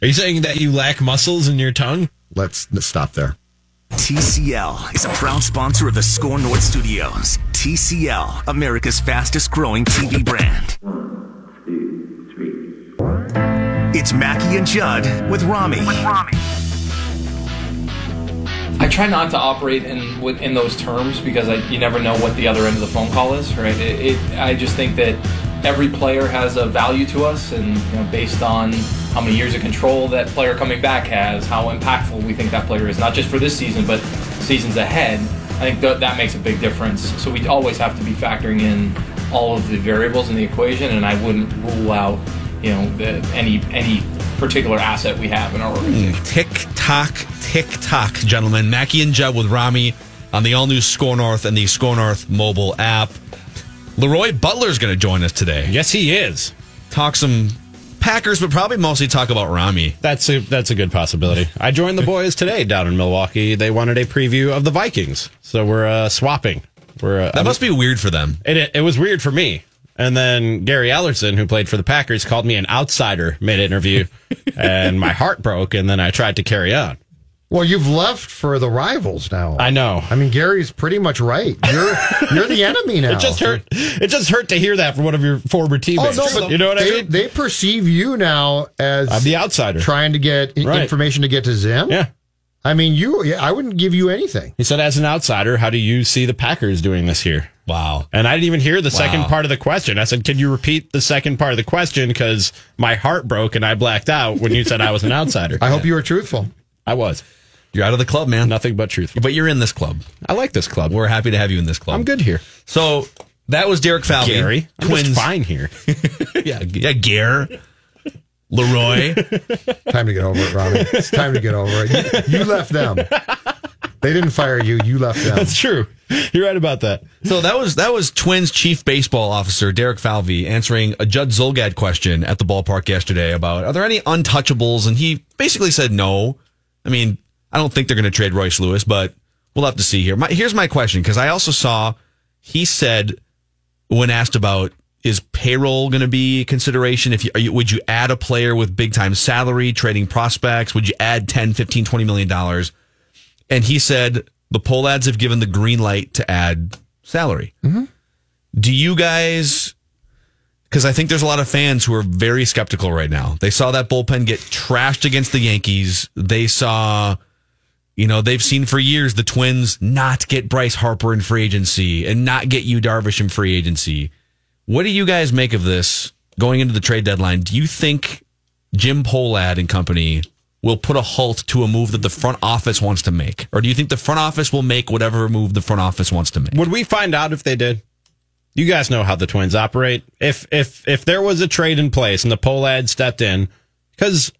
Are you saying that you lack muscles in your tongue? Let's stop there. TCL is a proud sponsor of the Score North Studios. TCL, America's fastest growing TV brand. It's Mackie and Judd with Rami. With Rami. I try not to operate in with- in those terms because I, you never know what the other end of the phone call is, right? It, it, I just think that every player has a value to us, and you know, based on how many years of control that player coming back has, how impactful we think that player is, not just for this season but seasons ahead. I think that that makes a big difference. So we always have to be factoring in all of the variables in the equation, and I wouldn't rule out, you know, the, any any particular asset we have in our organization. Mm, tick tock, tick tock, gentlemen. Mackie and Judd with Rami on the all new SKOR North and the SKOR North mobile app. Leroy Butler's going to join us today. Yes, he is. Talk some Packers, but probably mostly talk about Rami. That's a that's a good possibility. I joined the boys today down in Milwaukee. They wanted a preview of the Vikings, so we're uh, swapping. We're uh, That must be weird for them. It, it, it was weird for me. And then Gary Ellerson, who played for the Packers, called me an outsider mid interview, and my heart broke. And then I tried to carry on. Well, you've left for the rivals now. I know. I mean, Gary's pretty much right. You're you're the enemy now. It just hurt. It just hurt to hear that from one of your former teammates. Oh no, but you know what they, I mean? They perceive you now as I'm the outsider. trying to get Right. information to get to Zim. Yeah. I mean, you. I wouldn't give you anything. He said, as an outsider, how do you see the Packers doing this year? Wow. And I didn't even hear the second part of the question. I said, "Can you repeat the second part of the question?" Because my heart broke and I blacked out when you said I was an outsider. I hope you were truthful. I was You're out of the club, man. nothing but truthful. But you're in this club. I like this club. We're happy to have you in this club. I'm good here, So that was Derek Falvey. Gary. I'm Twins. just fine here. yeah, yeah, Gare. Leroy. Time to get over it, Robbie. It's time to get over it. You, you left them. They didn't fire you. You left them. That's true. You're right about that. So that was that was Twins chief baseball officer Derek Falvey answering a Judd Zulgad question at the ballpark yesterday about are there any untouchables, and he basically said no. I mean, I don't think they're going to trade Royce Lewis, but we'll have to see here. My, here's my question because I also saw he said when asked about is payroll going to be a consideration if you, are you would you add a player with big time salary trading prospects would you add 10 15 20 million dollars and he said the Pohlads have given the green light to add salary. Mm-hmm. Do you guys? Because I think there's a lot of fans who are very skeptical right now. They saw that bullpen get trashed against the Yankees. They saw, you know, they've seen for years the Twins not get Bryce Harper in free agency and not get Yu Darvish in free agency. What do you guys make of this going into the trade deadline? Do you think Jim Pohlad and company will put a halt to a move that the front office wants to make? Or do you think the front office will make whatever move the front office wants to make? Would we find out if they did? You guys know how the Twins operate. If if if there was a trade in place and the Pohlad stepped in, because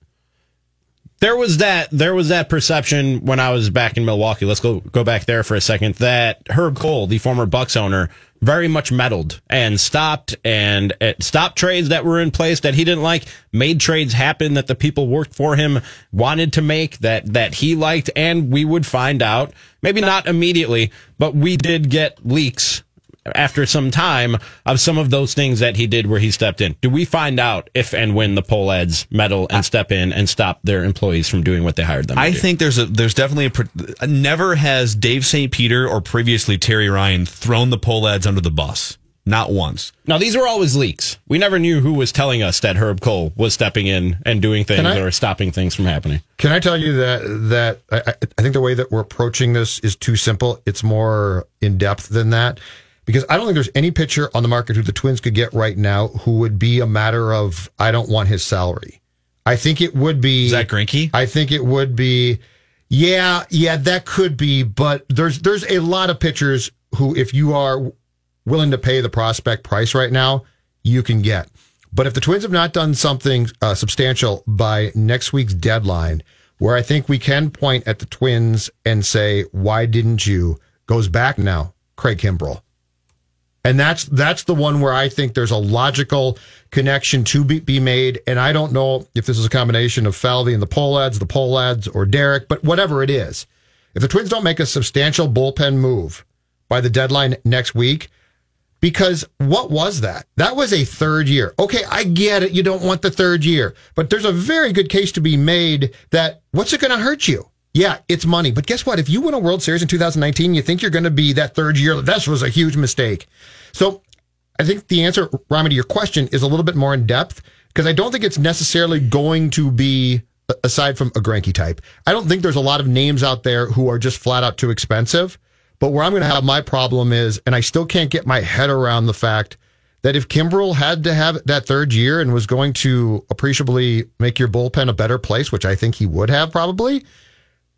there was that there was that perception when I was back in Milwaukee. Let's go go back there for a second. That Herb Kohl, the former Bucks owner, very much meddled and stopped and uh, stopped trades that were in place that he didn't like. Made trades happen that the people worked for him wanted to make that that he liked, and we would find out. Maybe not immediately, but we did get leaks after some time of some of those things that he did where he stepped in. Do we find out if and when the Pohlads meddle and step in and stop their employees from doing what they hired them to I do? think there's a there's definitely a never has Dave St. Peter or previously Terry Ryan thrown the Pohlads under the bus. Not once. Now, these were always leaks. We never knew who was telling us that Herb Kohl was stepping in and doing things I- or stopping things from happening. Can I tell you that that I, I- I think the way that we're approaching this is too simple. It's more in depth than that. Because I don't think there's any pitcher on the market who the Twins could get right now who would be a matter of I don't want his salary. I think it would be Zach Greinke? I think it would be yeah, yeah, that could be, but there's there's a lot of pitchers who if you are willing to pay the prospect price right now, you can get. But if the Twins have not done something uh, substantial by next week's deadline, where I think we can point at the Twins and say, "Why didn't you?" goes back now, Craig Kimbrel. And that's that's the one where I think there's a logical connection to be, be made. And I don't know if this is a combination of Falvey and the Pohlads, the Pohlads, or Derek, but whatever it is, if the Twins don't make a substantial bullpen move by the deadline next week, because what was that? That was a third year. Okay, I get it. You don't want the third year, but there's a very good case to be made that what's it going to hurt you? Yeah, it's money. But guess what? If you win a World Series in 2019, you think you're going to be that third year. This was a huge mistake. So I think the answer, Rami, to your question is a little bit more in depth because I don't think it's necessarily going to be aside from a Greinke type. I don't think there's a lot of names out there who are just flat out too expensive. But where I'm going to have my problem is, and I still can't get my head around the fact that if Kimbrel had to have that third year and was going to appreciably make your bullpen a better place, which I think he would have probably,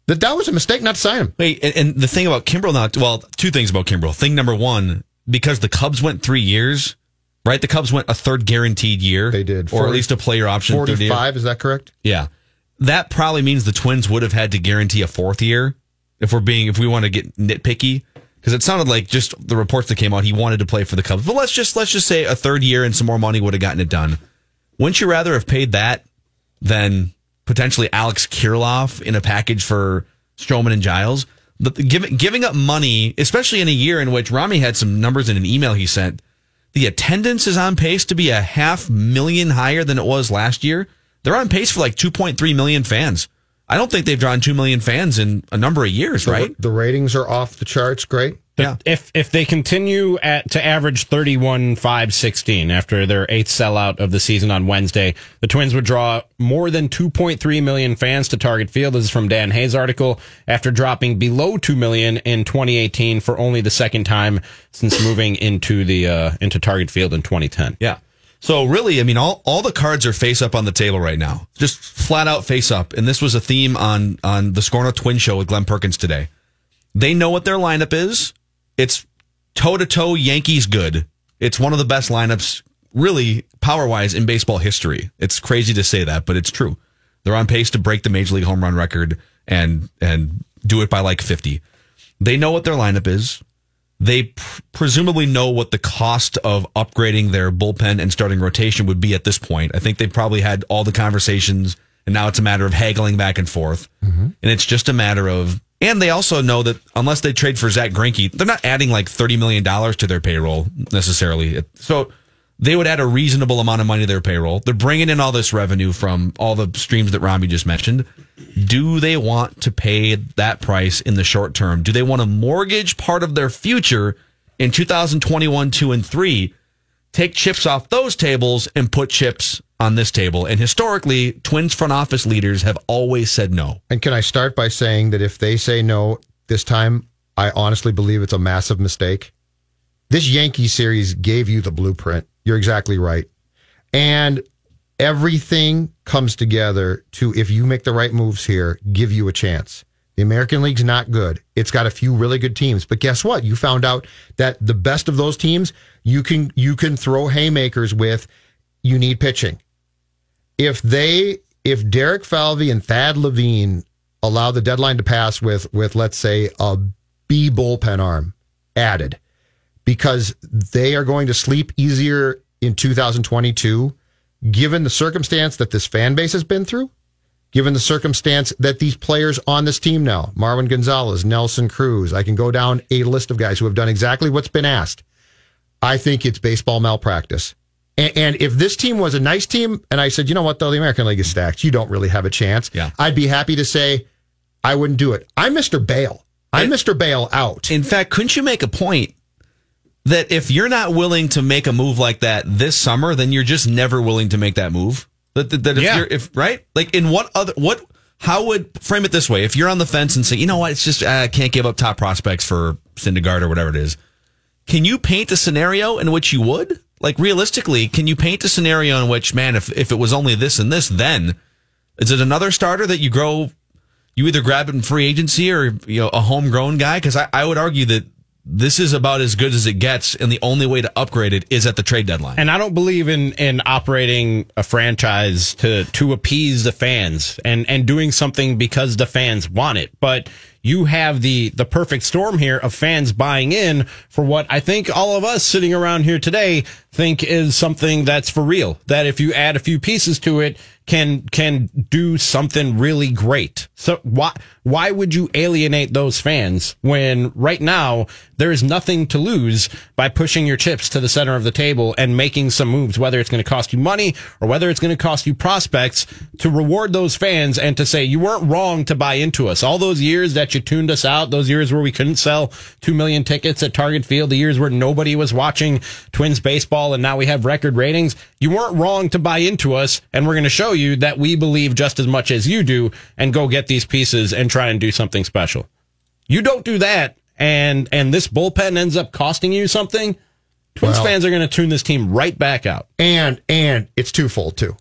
that that was a mistake not to sign him. Wait, and, and the thing about Kimbrel now, well, two things about Kimbrel. Thing number one, because the Cubs went three years, right? The Cubs went a third guaranteed year. They did. or at least a player option. 45, is that correct? Yeah. That probably means the Twins would have had to guarantee a fourth year if we're being if we want to get nitpicky because it sounded like just the reports that came out he wanted to play for the Cubs. But let's just let's just say a third year and some more money would have gotten it done. Wouldn't you rather have paid that than potentially Alex Kirilloff in a package for Stroman and Giles? The, giving giving up money, especially in a year in which Rami had some numbers in an email he sent, the attendance is on pace to be a half million higher than it was last year. They're on pace for like 2.3 million fans. I don't think they've drawn 2 million fans in a number of years, The- right? The ratings are off the charts. Great. Yeah. If if they continue at to average 31 5 16 after their eighth sellout of the season on Wednesday, the Twins would draw more than 2.3 million fans to Target Field. This is from Dan Hayes' article after dropping below 2 million in 2018 for only the second time since moving into the uh, into Target Field in 2010. Yeah. So really, I mean, all, all the cards are face up on the table right now, just flat out face up. And this was a theme on on the SKOR North Twin Show with Glenn Perkins today. They know what their lineup is. It's toe to toe Yankees good. It's one of the best lineups, really power wise, in baseball history. It's crazy to say that, but it's true. They're on pace to break the major league home run record and and do it by like fifty. They know what their lineup is they pr- presumably know what the cost of upgrading their bullpen and starting rotation would be at this point. I think they probably had all the conversations, and now it's a matter of haggling back and forth. Mm-hmm. And it's just a matter of, and they also know that unless they trade for Zach Greinke, they're not adding like thirty million dollars to their payroll necessarily. So they would add a reasonable amount of money to their payroll. They're bringing in all this revenue from all the streams that Rami just mentioned. Do they want to pay that price in the short term? Do they want to mortgage part of their future in 2021, 2, and 3? Take chips off those tables and put chips on this table. And historically, Twins front office leaders have always said no. And can I start by saying that if they say no this time, I honestly believe it's a massive mistake. This Yankee series gave you the blueprint. You're exactly right. And everything comes together to, if you make the right moves here, give you a chance. The American League's not good. It's got a few really good teams, but guess what? You found out that the best of those teams, you can you can throw haymakers with. You need pitching if they if Derek Falvey and Thad Levine allow the deadline to pass with with let's say a B bullpen arm added because they are going to sleep easier in 2022 given the circumstance that this fan base has been through given the circumstance that these players on this team now Marwin Gonzalez Nelson Cruz I can go down a list of guys who have done exactly what's been asked I think it's baseball malpractice and, and if this team was a nice team, and I said, you know what, though, the American League is stacked, you don't really have a chance. Yeah. I'd be happy to say I wouldn't do it. I'm Mr. Bale. I'm Mr. Bale out. In fact, couldn't you make a point that if you're not willing to make a move like that this summer, then you're just never willing to make that move? That, that, that if Yeah. you're, if, right? Like in what other, what, how would frame it this way? If you're on the fence and say, you know what, it's just, uh, I can't give up top prospects for Syndergaard or whatever it is. Can you paint a scenario in which you would? Like realistically, can you paint a scenario in which, man, if, if it was only this and this, then is it another starter that you grow you either grab it in free agency or you know a homegrown guy because I, I would argue that this is about as good as it gets, and the only way to upgrade it is at the trade deadline. And I don't believe in in operating a franchise to to appease the fans and and doing something because the fans want it. But you have the the perfect storm here of fans buying in for what I think all of us sitting around here today think is something that's for real. That if you add a few pieces to it, can can do something really great. So why why would you alienate those fans when right now there is nothing to lose by pushing your chips to the center of the table and making some moves, whether it's going to cost you money or whether it's going to cost you prospects to reward those fans and to say you weren't wrong to buy into us. All those years that you tuned us out, those years where we couldn't sell two million tickets at Target Field, the years where nobody was watching Twins baseball and now we have record ratings. You weren't wrong to buy into us and we're going to show you that we believe just as much as you do and go get these pieces and try and do something special. You don't do that and and this bullpen ends up costing you something. Twins Well- fans are going to tune this team right back out. and and it's twofold too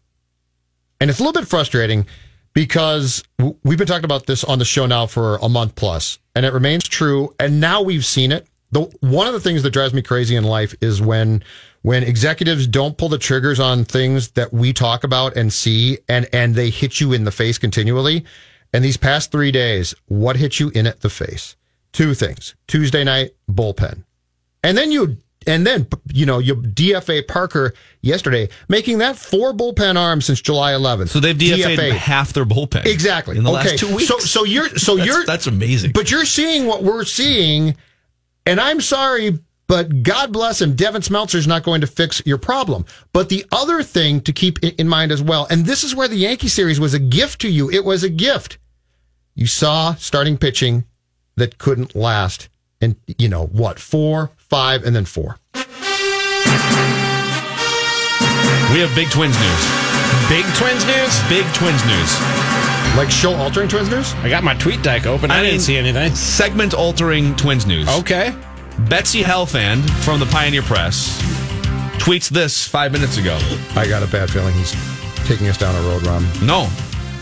and it's a little bit frustrating because we've been talking about this on the show now for a month plus and it remains true and now we've seen it. The one of the things that drives me crazy in life is when when executives don't pull the triggers on things that we talk about and see and and they hit you in the face continually. And these past 3 days what hit you in it? The face. Two things. Tuesday night bullpen. And then you, and then, you know, you DFA Parker yesterday, making that four bullpen arms since July 11th. so they've DFA'd half their bullpen Exactly. in the okay. last two weeks. So, so you're, so that's, you're, that's amazing. but you're seeing what we're seeing. And I'm sorry, but God bless him. Devin Smeltzer's not going to fix your problem. But the other thing to keep in in mind as well, and this is where the Yankee series was a gift to you. It was a gift. You saw starting pitching that couldn't last. And, you know, what, four, five, and then four. we have big Twins news. Big Twins news. Big Twins news. Like show altering twins news? I got my tweet deck open. I, I didn't see anything. Segment altering Twins news. Okay. Betsy Helfand from the Pioneer Press tweets this five minutes ago. I got a bad feeling he's taking us down a road, Rom. No,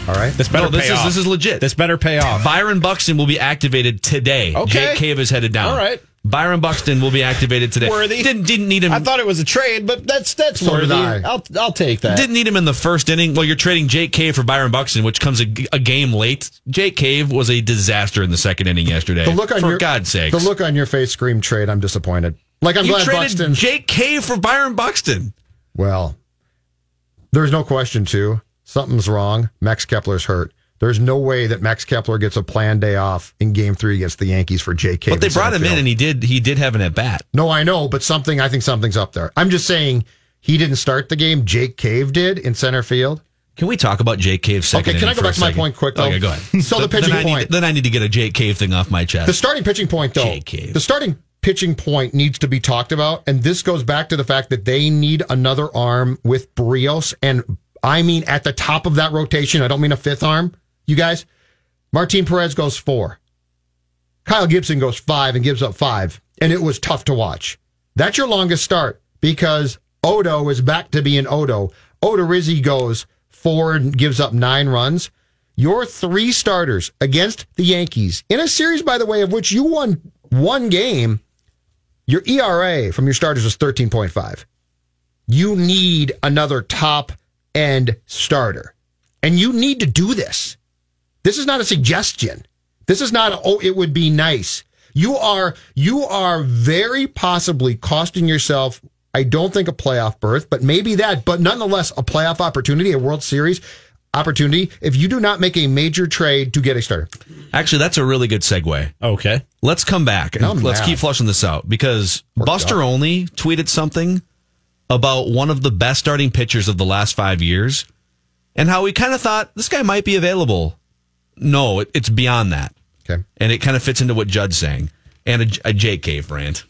All right. This better no, this pay is off. this is legit. This better pay off. Byron Buxton will be activated today. Okay. Jake Cave is headed down. All right. Byron Buxton will be activated today. Worthy. Didn't didn't need him. I thought it was a trade, but that's that's So did worthy. I. I'll I'll take that. didn't need him in the first inning. Well, you're trading Jake Cave for Byron Buxton, which comes a, a game late. Jake Cave was a disaster in the second inning yesterday. The look on for your God's sake. The look on your face screamed trade. I'm disappointed. Like I'm you glad traded Buxton. Jake Cave for Byron Buxton. well, there's no question too. Something's wrong. Max Kepler's hurt. There's no way that Max Kepler gets a planned day off in Game Three against the Yankees for J.K. But they brought him in, and he did he did have an at bat. No, I know, but something. I think something's up there. I'm just saying he didn't start the game. Jake Cave did in center field. Can we talk about Jake Cave's second? Okay, can I go back to my point quick, though? Okay, go ahead. So the pitching then point. then I need to get a Jake Cave thing off my chest. The starting pitching point, though, Jake Cave. the starting pitching point needs to be talked about, and this goes back to the fact that they need another arm with Berrios, and I mean at the top of that rotation. I don't mean a fifth arm. You guys, Martin Perez goes four, Kyle Gibson goes five and gives up five, and it was tough to watch. That's your longest start because Odo is back to being Odo. Odorizzi goes four and gives up nine runs. Your three starters against the Yankees in a series, by the way, of which you won one game, your ERA from your starters was 13.5. You need another top end starter. And you need to do this. This is not a suggestion. This is not, a, oh, it would be nice. You are, you are very possibly costing yourself, I don't think a playoff berth, but maybe that, but nonetheless, a playoff opportunity, a World Series opportunity, if you do not make a major trade to get a starter. Actually, that's a really good segue. Okay. Let's come back and I'm let's mad. keep flushing this out because Buster Olney tweeted something about one of the best starting pitchers of the last five years and how we kind of thought this guy might be available. No, it, it's beyond that. Okay. And it kind of fits into what Judd's saying and a, a Jake Cave rant.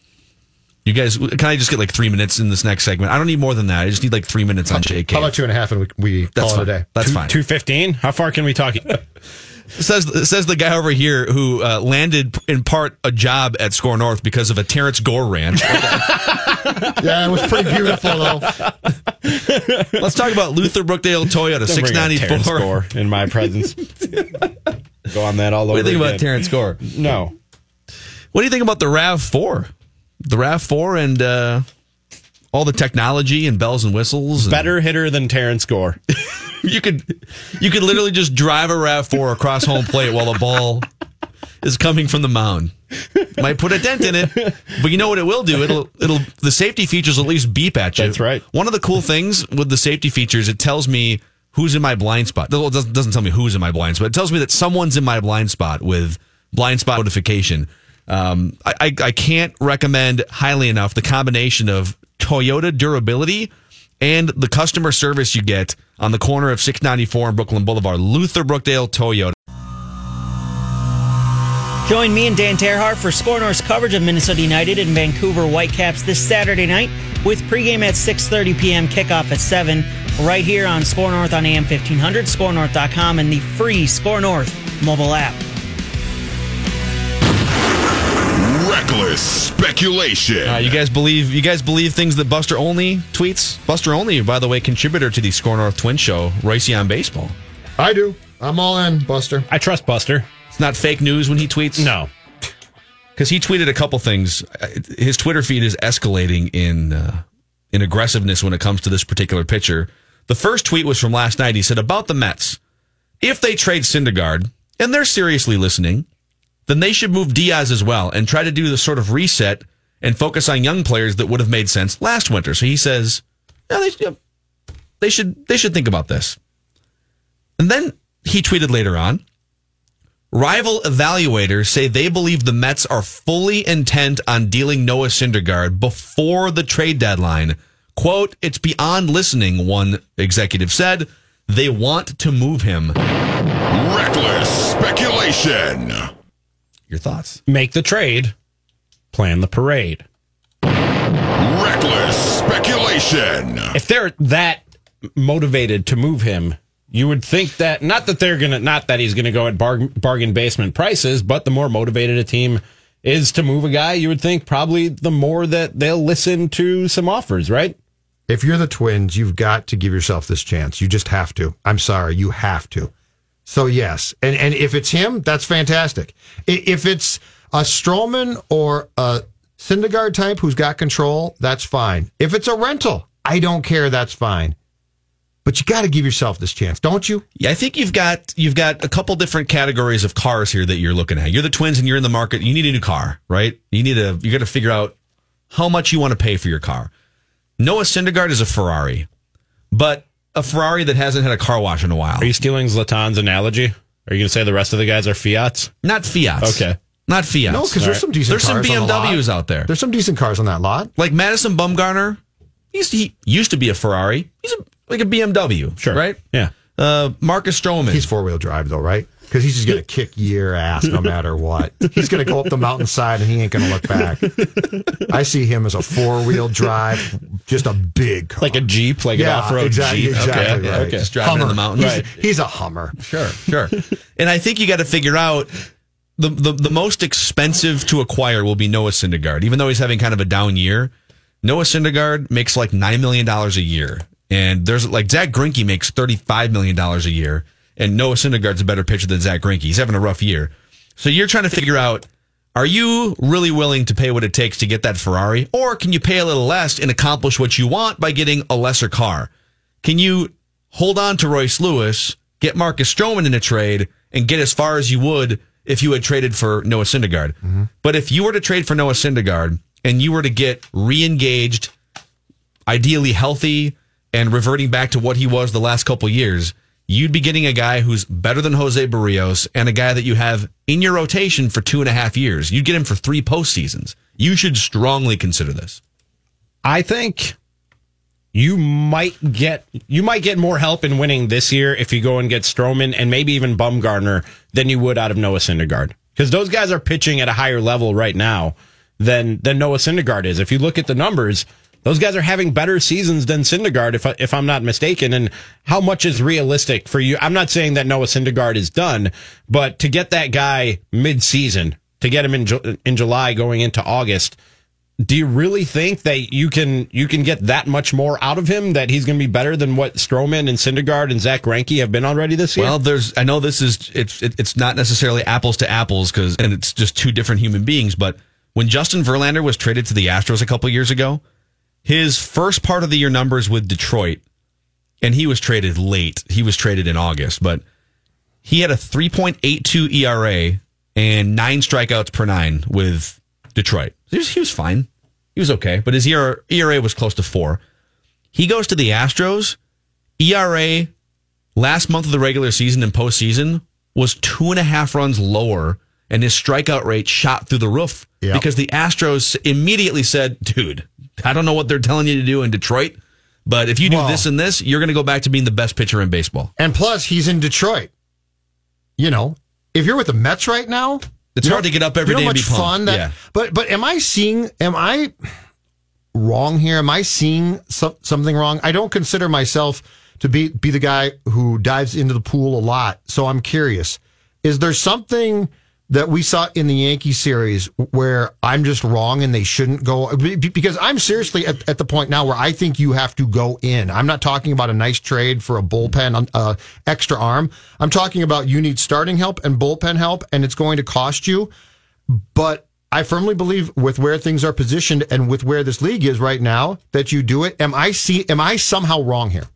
You guys, can I just get like three minutes in this next segment? I don't need more than that. I just need like three minutes on Jake How about two and a half and we, we That's call fine. it a day? That's fine. Two fifteen. How far can we talk? Says says the guy over here who uh, landed in part a job at SKOR North because of a Terrence Gore rant. Yeah, it was pretty beautiful though. Let's talk about Luther Brookdale Toyota six ninety four. Gore in my presence. Go on that all over. What do you think about again. Terrence Gore? No. What do you think about the Rav Four? The Rav Four and uh, all the technology and bells and whistles. and- Better hitter than Terrence Gore. you could you could literally just drive a Rav Four across home plate while the ball is coming from the mound. Might put a dent in it, but you know what it will do? It'll it'll the safety features will at least beep at you. That's right. One of the cool things with the safety features, it tells me who's in my blind spot. It doesn't doesn't tell me who's in my blind spot. It tells me that someone's in my blind spot with blind spot notification. Um, I, I, I can't recommend highly enough the combination of Toyota durability and the customer service you get on the corner of 694 and Brooklyn Boulevard. Luther Brookdale Toyota. Join me and Dan Terhart for SKOR North's coverage of Minnesota United and Vancouver Whitecaps this Saturday night with pregame at 6.30 p.m., kickoff at 7, right here on SKOR North on AM 1500, skornorth.com, and the free SKOR North mobile app. Reckless speculation. Uh, you guys believe you guys believe things that Buster Olney tweets? Buster Olney, by the way, contributor to the SKOR North Twin Show, Royce on Baseball. I do. I'm all in, Buster. I trust Buster. It's not fake news when he tweets. No. because he tweeted a couple things. Uh, His Twitter feed is escalating in uh, in aggressiveness when it comes to this particular pitcher. The first tweet was from last night. He said about the Mets, if they trade Syndergaard and they're seriously listening, then they should move Diaz as well and try to do the sort of reset and focus on young players that would have made sense last winter. So he says, they, yeah, they should they should think about this. And then he tweeted later on. Rival evaluators say they believe the Mets are fully intent on dealing Noah Syndergaard before the trade deadline. Quote, it's beyond listening, one executive said. They want to move him. Reckless speculation. Your thoughts? Make the trade, plan the parade. Reckless speculation. If they're that motivated to move him, you would think that not that they're gonna, not that he's gonna go at bar, bargain basement prices, but the more motivated a team is to move a guy, you would think probably the more that they'll listen to some offers, right? If you're the Twins, you've got to give yourself this chance. You just have to. I'm sorry, you have to. So yes, and and if it's him, that's fantastic. If it's a Stroman or a Syndergaard type who's got control, that's fine. If it's a rental, I don't care. That's fine. But you got to give yourself this chance, don't you? Yeah, I think you've got you've got a couple different categories of cars here that you're looking at. You're the twins and you're in the market. You need a new car, right? You need a you got to figure out how much you want to pay for your car. Noah Syndergaard is a Ferrari, but a Ferrari that hasn't had a car wash in a while. Are you stealing Zlatan's analogy? Are you going to say the rest of the guys are Fiats? Not Fiats. Okay. Not Fiats. No, because there's some decent. There's some cars on the lot. BMWs out there. There's some decent cars on that lot. Like Madison Bumgarner, he's, he used to be a Ferrari. He's a, like a BMW, Sure. right? Yeah. Uh, Marcus Stroman. He's four wheel drive though, right? Because he's just going to kick your ass no matter what. He's going to go up the mountainside and he ain't going to look back. I see him as a four wheel drive, just a big car. Like a Jeep, like yeah, an off road exactly, Jeep. Exactly, Okay, right. just driving in the mountains. He's, Right. he's a Hummer. Sure, sure. and I think you got to figure out the, the the most expensive to acquire will be Noah Syndergaard. Even though he's having kind of a down year, Noah Syndergaard makes like nine million dollars a year, and there's like Zach Greinke makes thirty five million dollars a year, and Noah Syndergaard's a better pitcher than Zach Greinke. He's having a rough year, so you're trying to figure out. Are you really willing to pay what it takes to get that Ferrari? Or can you pay a little less and accomplish what you want by getting a lesser car? Can you hold on to Royce Lewis, get Marcus Stroman in a trade, and get as far as you would if you had traded for Noah Syndergaard? Mm-hmm. But if you were to trade for Noah Syndergaard and you were to get re-engaged, ideally healthy, and reverting back to what he was the last couple years, you'd be getting a guy who's better than Jose Berrios and a guy that you have in your rotation for two and a half years. You'd get him for three postseasons. You should strongly consider this. I think you might get you might get more help in winning this year if you go and get Stroman and maybe even Bumgarner than you would out of Noah Syndergaard because those guys are pitching at a higher level right now than than Noah Syndergaard is. If you look at the numbers, those guys are having better seasons than Syndergaard, if I, if I'm not mistaken. And how much is realistic for you? I'm not saying that Noah Syndergaard is done, but to get that guy mid season, to get him in in July going into August do you really think that you can you can get that much more out of him? That he's going to be better than what Stroman and Syndergaard and Zach Greinke have been already this year? Well, there's. I know this is. It's. It's not necessarily apples to apples because, and it's just two different human beings. But when Justin Verlander was traded to the Astros a couple years ago, his first part of the year numbers with Detroit, and he was traded late. He was traded in August, but he had a 3.82 ERA and nine strikeouts per nine with Detroit. He was, he was fine. He was okay, but his ERA, ERA was close to four. He goes to the Astros. ERA last month of the regular season and postseason was two and a half runs lower, and his strikeout rate shot through the roof Yep. because the Astros immediately said, "Dude, I don't know what they're telling you to do in Detroit, but if you do Well- this and this, you're going to go back to being the best pitcher in baseball." And plus, he's in Detroit. You know, if you're with the Mets right now, It's you hard to get up every you know day and much be pumped. fun that. Yeah. But but am I seeing? Am I wrong here? Am I seeing so, something wrong? I don't consider myself to be be the guy who dives into the pool a lot. So I'm curious: is there something? That we saw in the Yankee series where I'm just wrong and they shouldn't go because I'm seriously at, at the point now where I think you have to go in. I'm not talking about a nice trade for a bullpen, uh, extra arm. I'm talking about you need starting help and bullpen help and it's going to cost you. But I firmly believe with where things are positioned and with where this league is right now that you do it. Am I see? Am I somehow wrong here?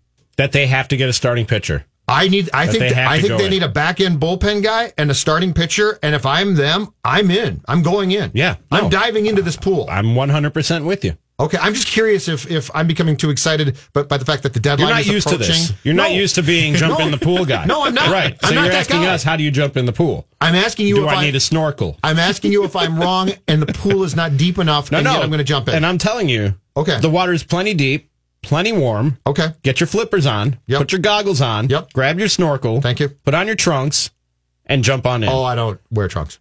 that they have to get a starting pitcher. I need. I That think. I think they in. need a back end bullpen guy and a starting pitcher. And if I'm them, I'm in. I'm going in. Yeah, I'm diving into this pool. I'm 100% with you. Okay, I'm just curious if if I'm becoming too excited, but by the fact that the deadline You're not is used to this. You're not used to being jump No. in the pool guy. No, I'm not. Right. I'm so you're that asking guy. us, how do you jump in the pool? I'm asking you Do if I need a snorkel? I'm asking you if I'm wrong and the pool is not deep enough, No, no. I'm going to jump in. And I'm telling you, Okay. the water is plenty deep, plenty warm. okay. Get your flippers on. Yep. Put your goggles on. Yep. Grab your snorkel. Thank you. Put on your trunks and jump on in. Oh, I don't wear trunks.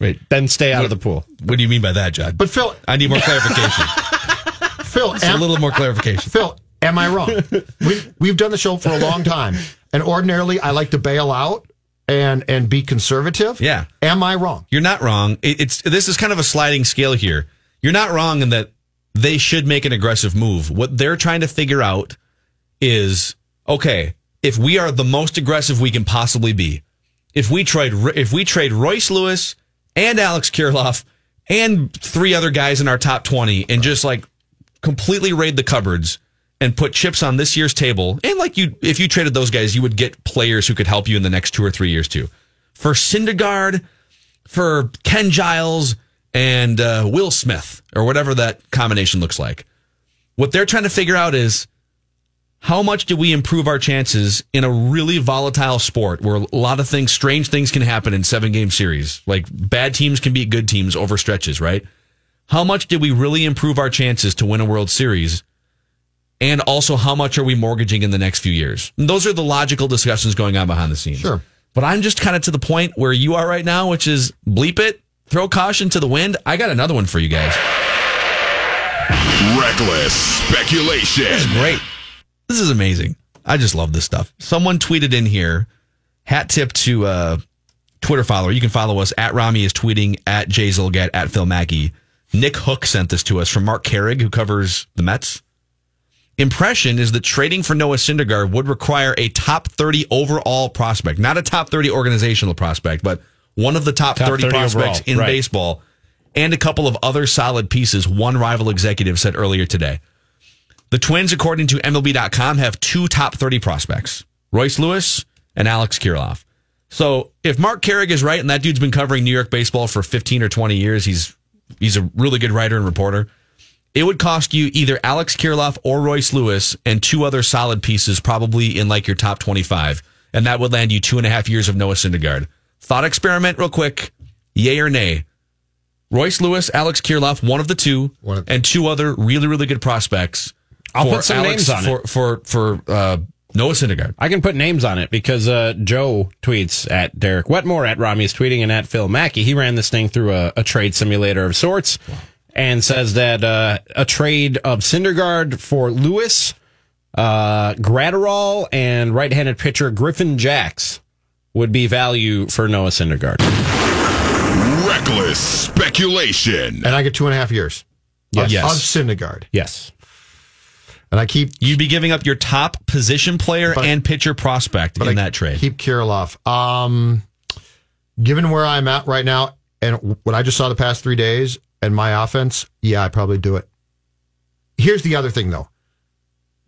Wait, Then stay out of the pool. what do you mean by that, Judd? But Phil, I need more clarification. Phil, a little more clarification. Phil, am I wrong? we, we've done the show for a long time, and ordinarily I like to bail out and and be conservative. Yeah. Am I wrong? You're not wrong. It, it's this is kind of a sliding scale here. You're not wrong in that they should make an aggressive move. What they're trying to figure out is okay, if we are the most aggressive we can possibly be, if we trade if we trade Royce Lewis and Alex Kirilloff and three other guys in our top 20 and just like completely raid the cupboards and put chips on this year's table. And like you, if you traded those guys, you would get players who could help you in the next two or three years too. For Syndergaard, for Ken Giles and uh, Will Smith or whatever that combination looks like. What they're trying to figure out is how much do we improve our chances in a really volatile sport where a lot of things, strange things can happen in seven game series. Like bad teams can beat good teams over stretches, right? How much do we really improve our chances to win a World Series? And also, how much are we mortgaging in the next few years? And those are the logical discussions going on behind the scenes. Sure. But I'm just kind of to the point where you are right now, which is bleep it, throw caution to the wind. I got another one for you guys. Reckless speculation. This is great. This is amazing. I just love this stuff. Someone tweeted in here, hat tip to uh, Twitter follower. You can follow us at Rami is tweeting at Jay Zulgad at Phil Mackey. Nick Hook sent this to us from Marc Carig, who covers the Mets. Impression is that trading for Noah Syndergaard would require a top 30 overall prospect, not a top 30 organizational prospect, but one of the top, Top 30, 30 prospects overall, in right. baseball and a couple of other solid pieces, one rival executive said earlier today. The Twins, according to MLB.com, have two top 30 prospects Royce Lewis and Alex Kirilloff. So if Marc Carig is right, and that dude's been covering New York baseball for 15 or 20 years, he's he's a really good writer and reporter. It would cost you either Alex Kirilloff or Royce Lewis and two other solid pieces, probably in like your top 25. And that would land you two and a half years of Noah Syndergaard. Thought experiment, real quick. Yay or nay? Royce Lewis, Alex Kirilloff, one of the two, of- and two other really, really good prospects. I'll put some Alex- names on for, it. For for uh, Noah Syndergaard. I can put names on it because uh, Joe tweets at Derek Wetmore at Rami is tweeting and at Phil Mackey. He ran this thing through a, a trade simulator of sorts and says that uh, a trade of Syndergaard for Lewis, uh, Graterol, and right-handed pitcher Griffin Jax would be value for Noah Syndergaard. Reckless speculation. And I get two and a half years. of, Yes. of Syndergaard. Yes. And I keep You'd be giving up your top position player But- and pitcher prospect in I that trade. Keep Kirilloff. Um, given where I'm at right now and what I just saw the past three days and my offense, yeah, I probably do it. Here's the other thing though.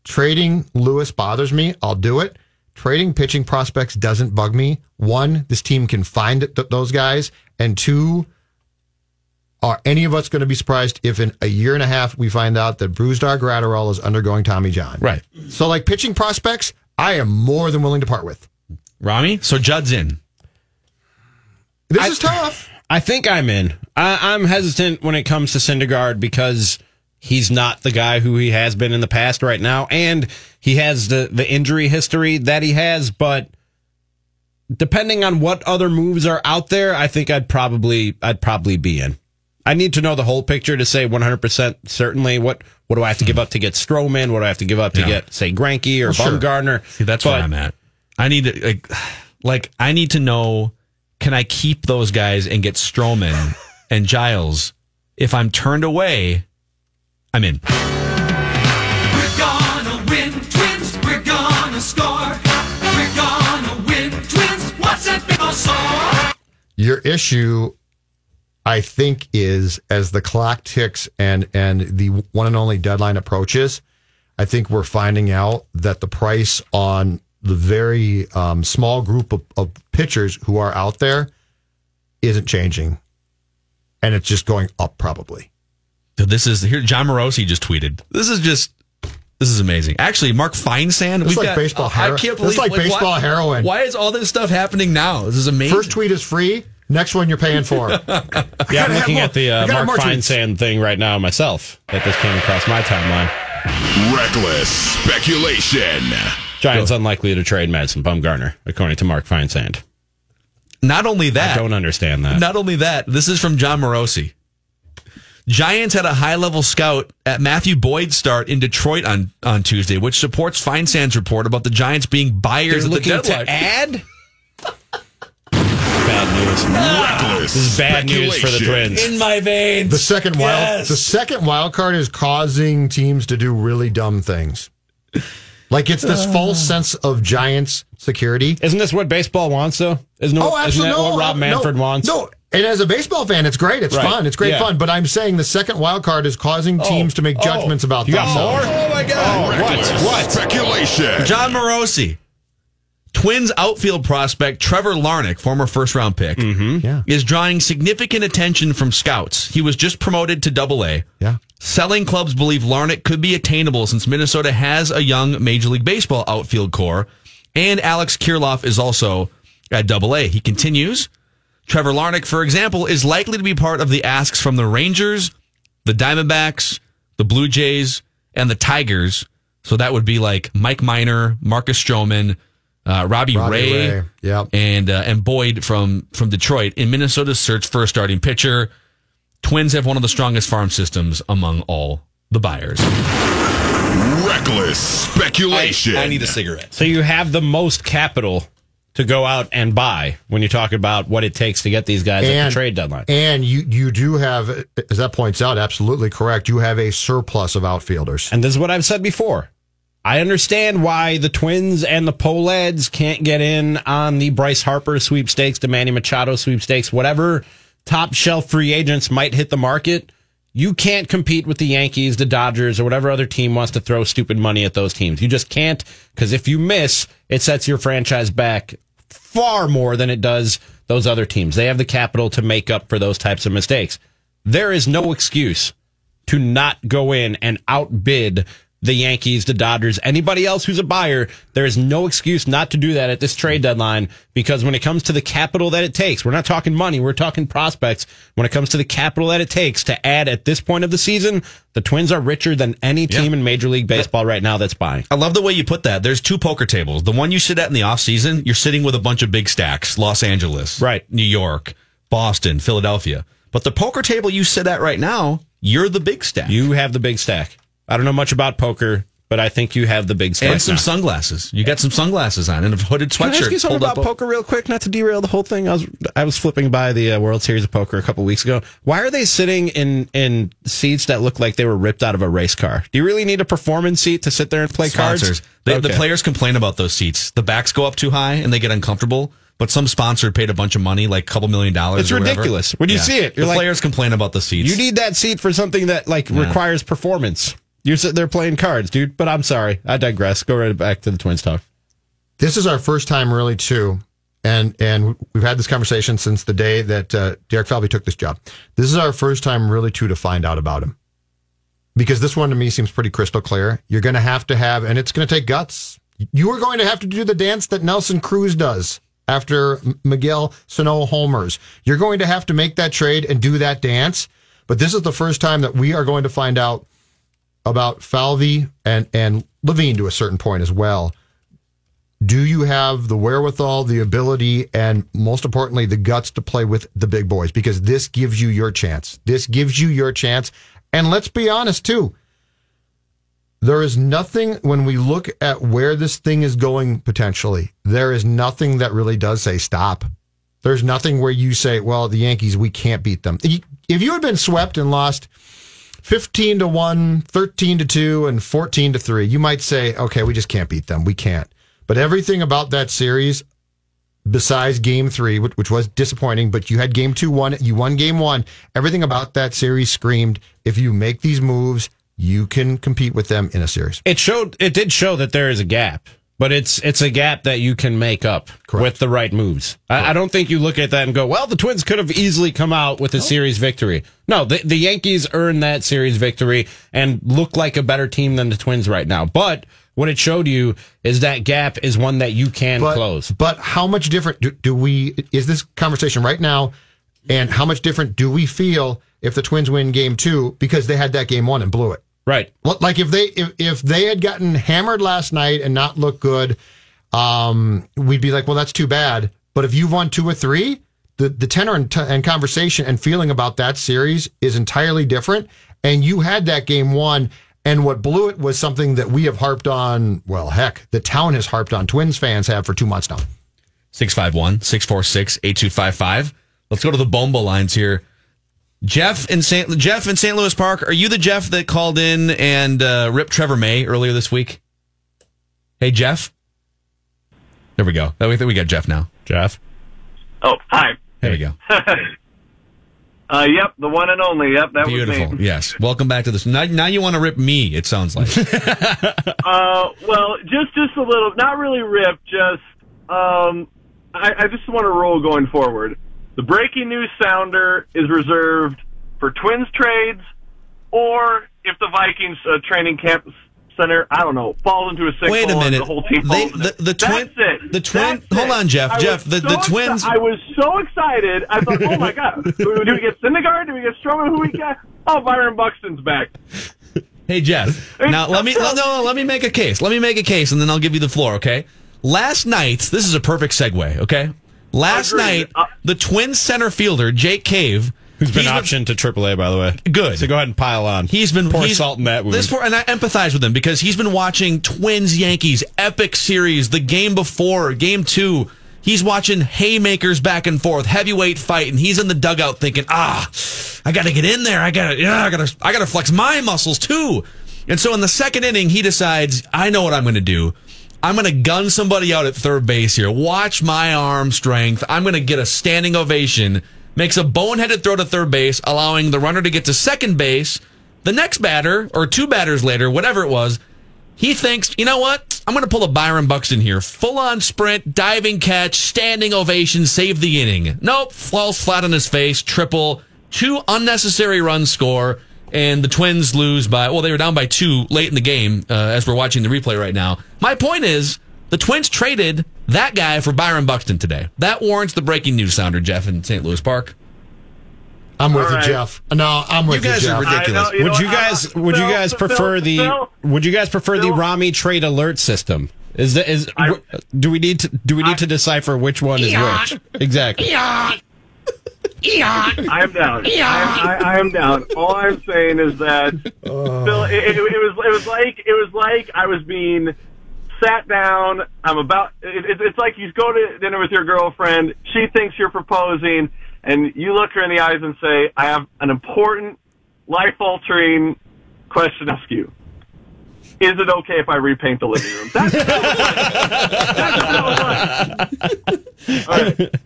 Trading Lewis bothers me. I'll do it. Trading pitching prospects doesn't bug me. One, this team can find th- those guys. And two, are any of us going to be surprised if in a year and a half we find out that Brusdar Graterol is undergoing Tommy John? Right. So, like pitching prospects, I am more than willing to part with. Rami, so Judd's in. This is tough. I think I'm in. I, I'm hesitant when it comes to Syndergaard because he's not the guy who he has been in the past right now, and he has the the injury history that he has. But depending on what other moves are out there, I think I'd probably I'd probably be in. I need to know the whole picture to say 100% certainly what what do I have to give up to get Stroman? What do I have to give up to Yeah. get say Greinke or Well, sure. See, that's But- where I'm at. I need to like, like I need to know can I keep those guys and get Stroman and Giles? If I'm turned away, I'm in. We're gonna win, twins. We're gonna score. We're gonna win, twins. What's that big old sore? Your issue, I think, is as the clock ticks and and the one and only deadline approaches. I think we're finding out that the price on the very um, small group of, of pitchers who are out there isn't changing, and it's just going up probably. So this is here. Jon Morosi just tweeted. This is just. This is amazing. Actually, Mark Feinsand. It's like baseball I can't believe it's believe like baseball why, heroin. Why is all this stuff happening now? This is amazing. First tweet is free. Next one you're paying for. Yeah, I'm looking more- at the uh, Mark more tweets. Feinsand thing right now myself. That just came across my timeline. Reckless speculation. Giants unlikely to trade Madison Bumgarner, according to Mark Feinsand. Not only that, I don't understand that. Not only that, this is from Jon Morosi. Giants had a high level scout at Matthew Boyd's start in Detroit on, on Tuesday, which supports Feinsand's report about the Giants being buyers They're at the looking deadline. to add. Bad news. Reckless This is bad news for the. Twins. in my veins. The second wild, Yes. the second wild card is causing teams to do really dumb things. Like it's this uh. false sense of Giants security. Isn't this what baseball wants, though? Isn't, Oh, isn't absolutely. that what No, Rob no, Manfred wants? No, and as a baseball fan, it's great. It's Right. fun. It's great Yeah. fun. But I'm saying the second wild card is causing oh. teams to make Oh. judgments about You got themselves. more? oh my God. Oh, Reckless What? speculation. Jon Morosi. Twins outfield prospect Trevor Larnach, former first round pick, mm-hmm. Yeah. is drawing significant attention from scouts. He was just promoted to double A. Yeah. Selling clubs believe Larnach could be attainable since Minnesota has a young Major League Baseball outfield core, and Alex Kirilloff is also at Double A. He continues. Trevor Larnach, for example, is likely to be part of the asks from the Rangers, the Diamondbacks, the Blue Jays, and the Tigers. So that would be like Mike Minor, Marcus Stroman, uh, Robbie, Robbie Ray, Ray, yep. and uh, and Boyd from from Detroit in Minnesota's search for a starting pitcher. Twins have one of the strongest farm systems among all the buyers. Reckless speculation. I need a cigarette. So you have the most capital to go out and buy when you talk about what it takes to get these guys at the trade deadline. And you you do have, as that points out, absolutely correct. You have a surplus of outfielders. And this is what I've said before. I understand why the Twins and the Pohlads can't get in on the Bryce Harper sweepstakes, the Manny Machado sweepstakes, whatever top shelf free agents might hit the market. You can't compete with the Yankees, the Dodgers, or whatever other team wants to throw stupid money at those teams. You just can't because if you miss, it sets your franchise back far more than it does those other teams. They have the capital to make up for those types of mistakes. There is no excuse to not go in and outbid the Yankees, the Dodgers, anybody else who's a buyer. There is no excuse not to do that at this trade deadline because when it comes to the capital that it takes, we're not talking money, we're talking prospects. When it comes to the capital that it takes to add at this point of the season, the Twins are richer than any team in Major League Baseball right now that's buying. I love the way you put that. There's two poker tables. The one you sit at in the off season, you're sitting with a bunch of big stacks, Los Angeles, Right. New York, Boston, Philadelphia. But the poker table you sit at right now, you're the big stack. You have the big stack. I don't know much about poker. but I think you have the big spike and some now. sunglasses. You got some sunglasses on and a hooded sweatshirt. Can I ask you sweatshirt something pulled about up. poker real quick? Not to derail the whole thing. I was I was flipping by the uh, World Series of Poker a couple weeks ago. Why are they sitting in in seats that look like they were ripped out of a race car? Do you really need a performance seat to sit there and play sponsors. cards? They, The players complain about those seats. The backs go up too high and they get uncomfortable. But some sponsor paid a bunch of money, like a couple million dollars. It's or ridiculous. When you see it, the you're like- players complain about the seats. You need that seat for something that like requires performance. You're sitting there playing cards, dude. But I'm sorry, I digress. Go right back to the Twins talk. This is our first time really too, and and we've had this conversation since the day that uh, Derek Falvey took this job. This is our first time really too to find out about him, because this one to me seems pretty crystal clear. You're going to have to have, and it's going to take guts. You are going to have to do the dance that Nelson Cruz does after Miguel Sano homers. You're going to have to make that trade and do that dance. But this is the first time that we are going to find out about Falvey and and Levine to a certain point as well do you have the wherewithal, the ability, and most importantly, the guts to play with the big boys? Because this gives you your chance. This gives you your chance. And let's be honest, too. There is nothing, when we look at where this thing is going potentially, there is nothing that really does say stop. There's nothing where you say, well, the Yankees, we can't beat them. If you had been swept and lost 15 to 1, 13 to 2, and 14 to 3, you might say, okay, we just can't beat them. We can't. But everything about that series, besides game three, which, was disappointing, but you had game two, one, you won game one. Everything about that series screamed, if you make these moves, you can compete with them in a series. It showed. It did show that there is a gap, but it's it's a gap that you can make up with the right moves. I, I don't think you look at that and go, "Well, the Twins could have easily come out with a series victory." No, the the Yankees earned that series victory and look like a better team than the Twins right now. But what it showed you is that gap is one that you can But, close. but how much different do, do we, is this conversation right now? And how much different do we feel if the Twins win game two because they had that game one and blew it? Right. Well, Like if they if, if they had gotten hammered last night and not looked good, um, we'd be like, well, that's too bad. But if you've won two or three, the the tenor and, t- and conversation and feeling about that series is entirely different. And you had that game one, and what blew it was something that we have harped on. Well, heck, the town has harped on. Twins fans have for two months now. 651 646 8255. Let's go to the Bomba lines here. Jeff in St. Jeff in St. Louis Park, are you the Jeff that called in and uh, ripped Trevor May earlier this week? Hey, Jeff. There we go. I think we got Jeff now. Jeff. Oh, hi. There we go. Uh, yep, the one and only. Yep, that Beautiful. was me. Yes. Welcome back to this. Now, now you want to rip me, it sounds like. Uh, well, just just a little, not really rip. Just um, I, I just want to roll going forward. The breaking news sounder is reserved for Twins trades, or if the Vikings uh, training camp center, I don't know, falls into a sinkhole. Wait a and minute. The whole team They- the- it. the twin- That's it. the twin- That's hold it. on, Jeff. I Jeff, the- the Twins- exci- I was so excited. I thought, oh my god, do do we get Syndergaard? Do we get Stroman? Who we got? Oh, Byron Buxton's back. Hey Jeff. Now let me no, no, let me make a case. Let me make a case, and then I'll give you the floor. Okay. Last night, this is a perfect segue. Okay. Last Agreed. night, the Twins center fielder Jake Cave, Who's been he's optioned to AAA, by the way. Good. So go ahead and pile on. He's been pour he's, salt in that wound. This poor, and I empathize with him because he's been watching Twins Yankees epic series. The game before, game two, he's watching haymakers back and forth, heavyweight fight, and he's in the dugout thinking, ah, I got to get in there. I got to, yeah, I got to, I got to flex my muscles too. And so in the second inning, he decides, I know what I'm going to do. I'm going to gun somebody out at third base here. Watch my arm strength. I'm going to get a standing ovation. Makes a boneheaded throw to third base, allowing the runner to get to second base. The next batter, or two batters later, whatever it was, he thinks, you know what? I'm going to pull a Byron Buxton here. Full on sprint, diving catch, standing ovation, save the inning. Nope, falls flat on his face, triple, two unnecessary runs score, and the Twins lose by, well, they were down by two late in the game uh, as we're watching the replay right now. My point is, the Twins traded that guy for Byron Buxton today. That warrants the breaking news sounder, Jeff, in St. Louis Park. I'm with All you, right. Jeff. No, I'm with You guys are Jeff. ridiculous. Know, you would know, you guys I- would you Phil, guys Phil, prefer the Phil, would you guys prefer the Rami trade alert system? Is that is I- do we need to do we need to decipher which one is which? Exactly. I am down. I, I, I am down. All I'm saying is that oh. Phil, it, it, it was it was like it was like I was being sat down. I'm about. It, it, it's like you go to dinner with your girlfriend. She thinks you're proposing, and you look her in the eyes and say, "I have an important, life-altering question to ask you." Is it okay if I repaint the living room? That's,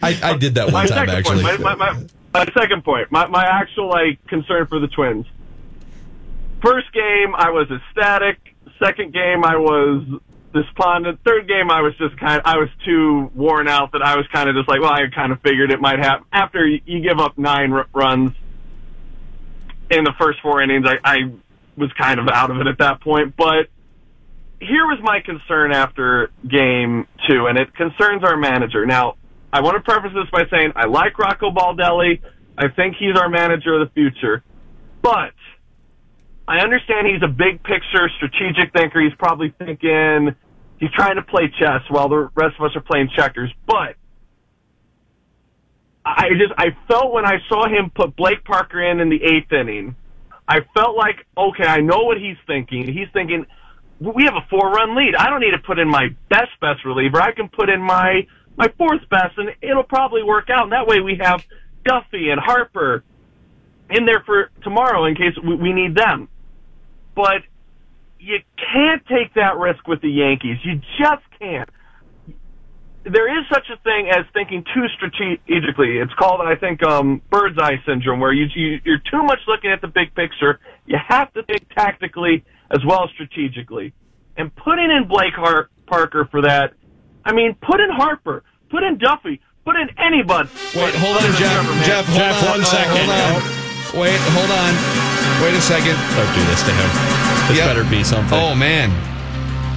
I, I did that my one time second actually. Point, my, my, my, my second point, my, my actual like concern for the Twins. First game, I was ecstatic. Second game, I was despondent. Third game, I was just kind. Of, I was too worn out that I was kind of just like, well, I kind of figured it might happen. After you you give up nine r- runs in the first four innings, I, I was kind of out of it at that point. But here was my concern after game two, and it concerns our manager. Now, I want to preface this by saying I like Rocco Baldelli. I think he's our manager of the future. But I understand he's a big picture strategic thinker. He's probably thinking he's trying to play chess while the rest of us are playing checkers. But I just I felt when I saw him put Blake Parker in in the eighth inning, I felt like okay, I know what he's thinking. He's thinking we have a four run lead. I don't need to put in my best best reliever. I can put in my my fourth best, and it'll probably work out. And that way we have Duffey and Harper in there for tomorrow in case we, we need them. But you can't take that risk with the Yankees. You just can't. There is such a thing as thinking too strategically. It's called, I think, um, bird's eye syndrome, where you, you you're too much looking at the big picture. You have to think tactically as well as strategically. And putting in Blake Har- Parker for that, I mean, put in Harper, put in Duffey, put in anybody. Wait, hold on, Jeff. Jeff, hold Jeff, on. one Oh, second. hold on. Wait, hold on. Wait a second. Don't do this to him. This Yep. better be something. Oh man,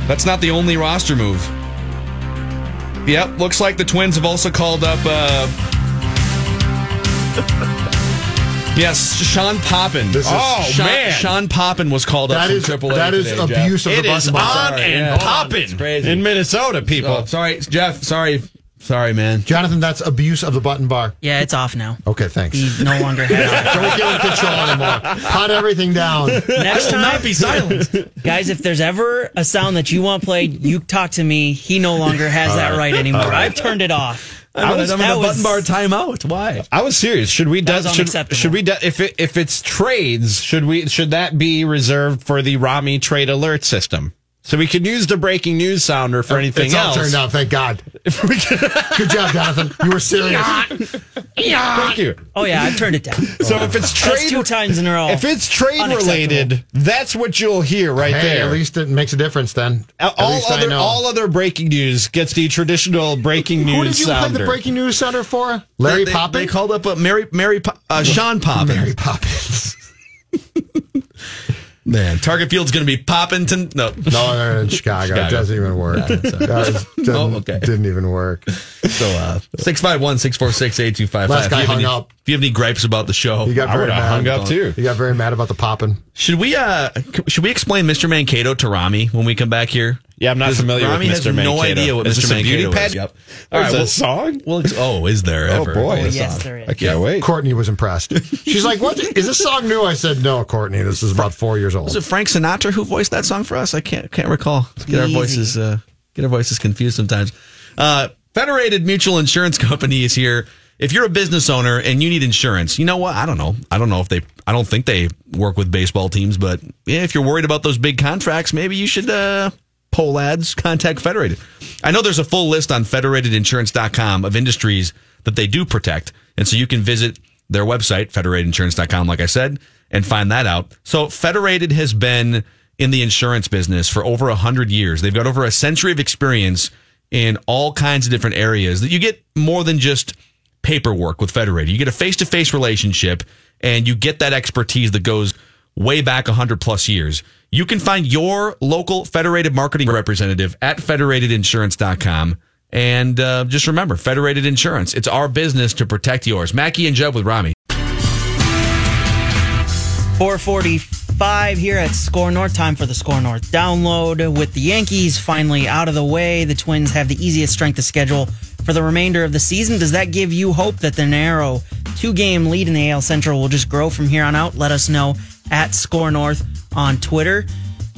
that's not the only roster move. Yep, looks like the Twins have also called up. Uh, yes, Sean Poppen. This is- Oh, Sean, man. Sean Poppen was called up That from is AAA. that is today, Jeff. abuse of It the is button bar. on and yeah. popping in Minnesota, people. Oh, sorry, Jeff. Sorry, sorry, man. Jonathan, that's abuse of the button bar. Yeah, it's off now. Okay, thanks. He no longer has it. Don't give him control anymore. Cut everything down. Next time, be silenced. guys, if there's ever a sound that you want played, you talk to me. He no longer has that right anymore. I've turned it off. I'm in a- was- I'm in that a button bar timeout. Why? I was serious. Should we? That de- was should, unacceptable. should we? De- if it, if it's trades, should we? Should that be reserved for the Rami trade alert system? So we can use the breaking news sounder for anything it's all else. turned out, thank God. Good job, Jonathan. You were serious. Thank you. Oh yeah, I've turned it down. So if it's That's trade, two times in a row. if it's trade related, that's what you'll hear right hey, there. at least it makes a difference then. At all least I other know. all other breaking news gets the traditional breaking news Who did you sounder. play the breaking news center for? Larry they, Poppins? They called up a Mary, Mary, Po- uh, Sean Poppen. Mary Poppins. Man, Target Field's going to be popping to no. No, they're in Chicago. It doesn't even work. That is- didn't, Oh, okay. didn't even work. So, uh, 651 646 8255. Last guy hung up. If you have any gripes about the show, He got I very mad. hung up too. He got very mad about the popping. should we uh should we explain Mr. Mankato to Rami when we come back here? Yeah, I'm not familiar Rami with Mr. has no idea what Is Mr. this a beauty Mankato pad? is. Yep. There's All right, a well- song? Well, it's, oh, is there Oh boy! Oh, yes, there is. I can't wait. Courtney was impressed. She's like, "What is this song new?" I said, "No, Courtney. This is about four years old." Was it Frank Sinatra who voiced that song for us? I can't can't recall. Get our voices uh, get our voices confused sometimes. Uh, Federated Mutual Insurance Company is here. If you're a business owner and you need insurance, you know what? I don't know. I don't know if they. I don't think they work with baseball teams, but yeah, if you're worried about those big contracts, maybe you should. Uh, Pohlads. Contact Federated. I know there's a full list on federatedinsurance.com of industries that they do protect, and so you can visit their website federatedinsurance.com, like I said, and find that out. So Federated has been in the insurance business for over a hundred years. They've got over a century of experience in all kinds of different areas that you get more than just paperwork with Federated. You get a face to face relationship and you get that expertise that goes way back 100 plus years. You can find your local Federated marketing representative at federatedinsurance.com. And uh, just remember, Federated Insurance. It's our business to protect yours. Mackey and Jeb with Rami. 445 here at SKOR North. Time for the SKOR North download. With the Yankees finally out of the way, the Twins have the easiest strength of schedule for the remainder of the season. Does that give you hope that the narrow two game lead in the AL Central will just grow from here on out. Let us know at SKOR North on Twitter.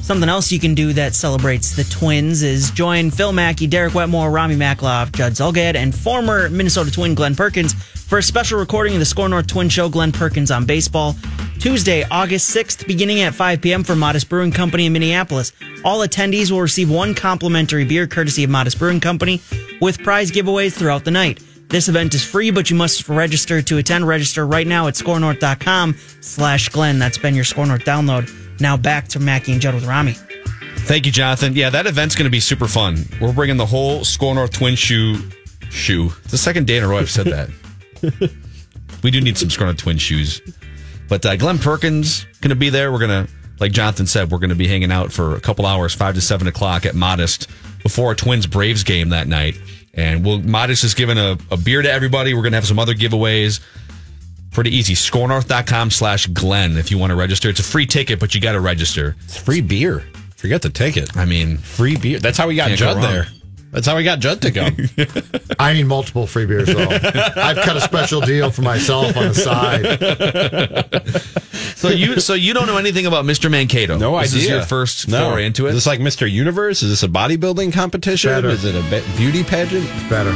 Something else you can do that celebrates the Twins is join Phil Mackey, Derek Wetmore, Rami Makloff, Judd Zulgad, and former Minnesota Twin Glenn Perkins for a special recording of the SKOR North Twin Show, Glenn Perkins on Baseball. Tuesday, August 6th, beginning at 5 p.m. for Modist Brewing Company in Minneapolis. All attendees will receive one complimentary beer courtesy of Modist Brewing Company with prize giveaways throughout the night. This event is free, but you must register to attend. Register right now at skornorth.com slash Glenn. That's been your SKOR North download. Now back to Mackey and Judd with Rami. Thank you, Jonathan. Yeah, that event's going to be super fun. We're bringing the whole SKOR North Twin Shoe shoe. It's the second day in a row I've said that. we do need some SKOR North Twin shoes. But uh, Glenn Perkins going to be there. We're going to, like Jonathan said, we're going to be hanging out for a couple hours, five to seven o'clock at Modist before a Twins Braves game that night. And we'll Modist is giving a, a beer to everybody. We're going to have some other giveaways. Pretty easy. Skornorth.com slash Glenn if you want to register. It's a free ticket, but you got to register. It's free beer. Forget the ticket. I mean, free beer. That's how we got go Judd there. That's how we got Judd to go. I need multiple free beers though. I've cut a special deal for myself on the side. So you so you don't know anything about Mr. Mankato? No this idea. Is your first no. foray into it? Is this like Mr. Universe? Is this a bodybuilding competition? Better. Is it a beauty pageant? It's Better.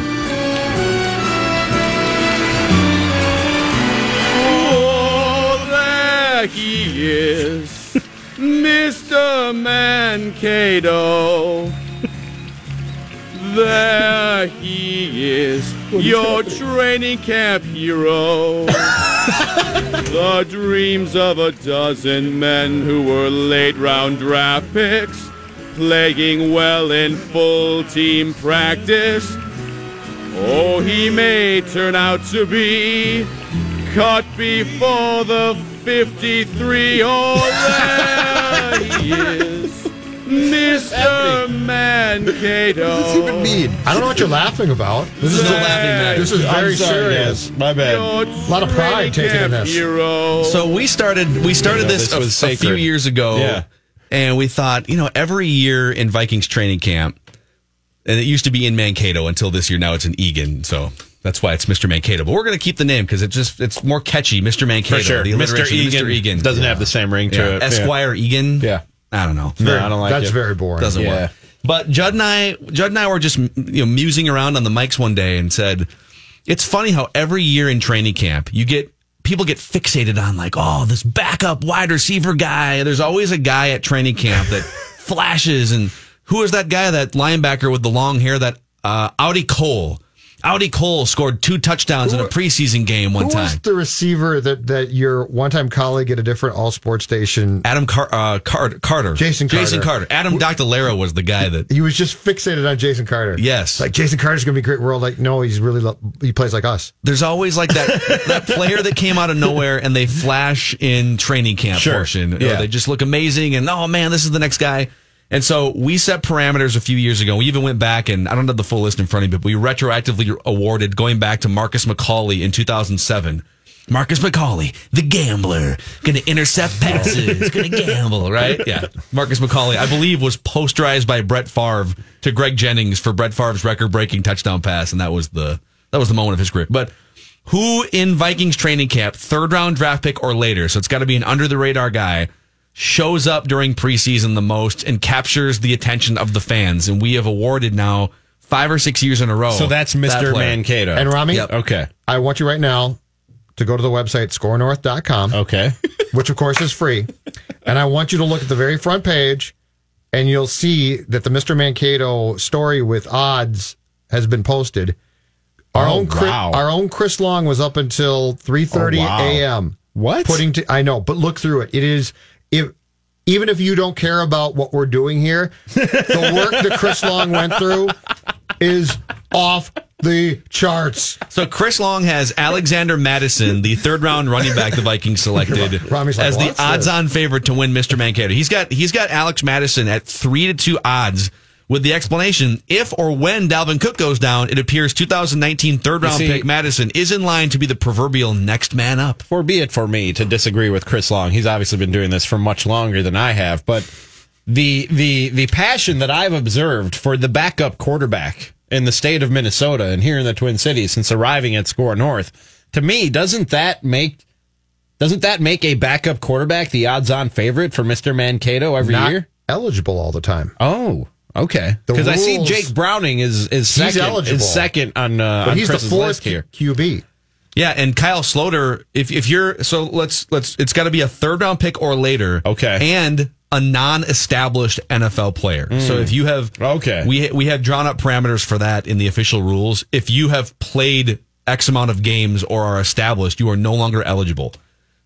Oh, there he is, Mr. Mankato. There he is, your training camp hero. the dreams of a dozen men who were late round draft picks, playing well in full team practice. Oh, he may turn out to be cut before the 53. Oh, there he is, Mr. Mankato. What's even mean? I don't know what you're laughing about. This, is is a laughing matter. This is very sorry, serious. guys. My bad. A lot of pride taken in this. Hero. So we started we started Yeah, this, this was a, a few sacred. years ago. Yeah. And we thought, you know, every year in Vikings training camp, and it used to be in Mankato until this year. Now it's in Eagan, so that's why it's Mr. Mankato. But we're going to keep the name because it just it's more catchy, Mr. Mankato. For sure. The Mr. alliteration, Eagan, Mr. Eagan doesn't have the same ring to Yeah. it. Esquire Eagan. Yeah. I don't know. No, I don't like That's it. very boring. Doesn't Yeah. work. But Judd and I, Judd and I were just you know musing around on the mics one day and said, "It's funny how every year in training camp you get people get fixated on like, oh, this backup wide receiver guy. There's always a guy at training camp that flashes. And who is that guy? That linebacker with the long hair? That uh, Audie Cole. Audie Cole scored two touchdowns in a preseason game one Who was time. the receiver that, that your one time colleague at a different all sports station? Adam Car- uh, Car- Carter. Jason Carter. Jason Carter. Carter. Adam Doctolero was the guy that. He was just fixated on Jason Carter. Yes. Like Jason Carter's going to be great. We're all like, no, he's really lo- he plays like us. there's always like that that player that came out of nowhere and they flash in training camp Sure. portion. Yeah. Or they just look amazing and oh man, this is the next guy. And so we set parameters a few years ago. We even went back and I don't have the full list in front of me, but we retroactively awarded going back to Marcus McCauley in 2007. Marcus McCauley, the gambler, gonna intercept passes, gonna gamble, right? Yeah. Marcus McCauley, I believe, was posterized by Brett Favre to Greg Jennings for Brett Favre's record-breaking touchdown pass, and that was the that was the moment of his career. But who in Vikings training camp, third round draft pick or later, so it's got to be an under the radar guy, shows up during preseason the most and captures the attention of the fans, and we have awarded now five or six years in a row. So that's Mr. player. Mankato. And Rami, Yep. Okay. I want you right now to go to the website skornorth.com, Okay. which of course is free. and I want you to look at the very front page and you'll see that the Mr. Mankato story with odds has been posted. Our Oh, own Chris, wow. our own Chris Long was up until 3:30 Oh, wow. a.m. What? Putting to I know, but look through it. It is if even if you don't care about what we're doing here, the work that Chris Long went through is off the charts. So Chris Long has Alexander Mattison, the third round running back the Vikings selected like, as the odds-on favorite to win Mr. Mankato. He's got he's got Alex Mattison at three to two odds with the explanation if or when Dalvin Cook goes down, it appears 2019 third round see- pick Mattison is in line to be the proverbial next man up. For be it for me to disagree with Chris Long. He's obviously been doing this for much longer than I have, but the the the passion that I've observed for the backup quarterback in the state of Minnesota and here in the Twin Cities since arriving at SKOR North to me, doesn't that make doesn't that make a backup quarterback the odds-on favorite for Mister Mankato every Not year? eligible all the time. Oh, okay. Because I see Jake Browning is is He's second eligible. is second on uh, But on he's Chris's the fourth list here. QB. Yeah, and Kyle Sloter, if if you're so let's let's it's got to be a third round pick or later. Okay. And a non-established NFL player. So if you have Okay. we we have drawn up parameters for that in the official rules. If you have played X amount of games or are established, you are no longer eligible.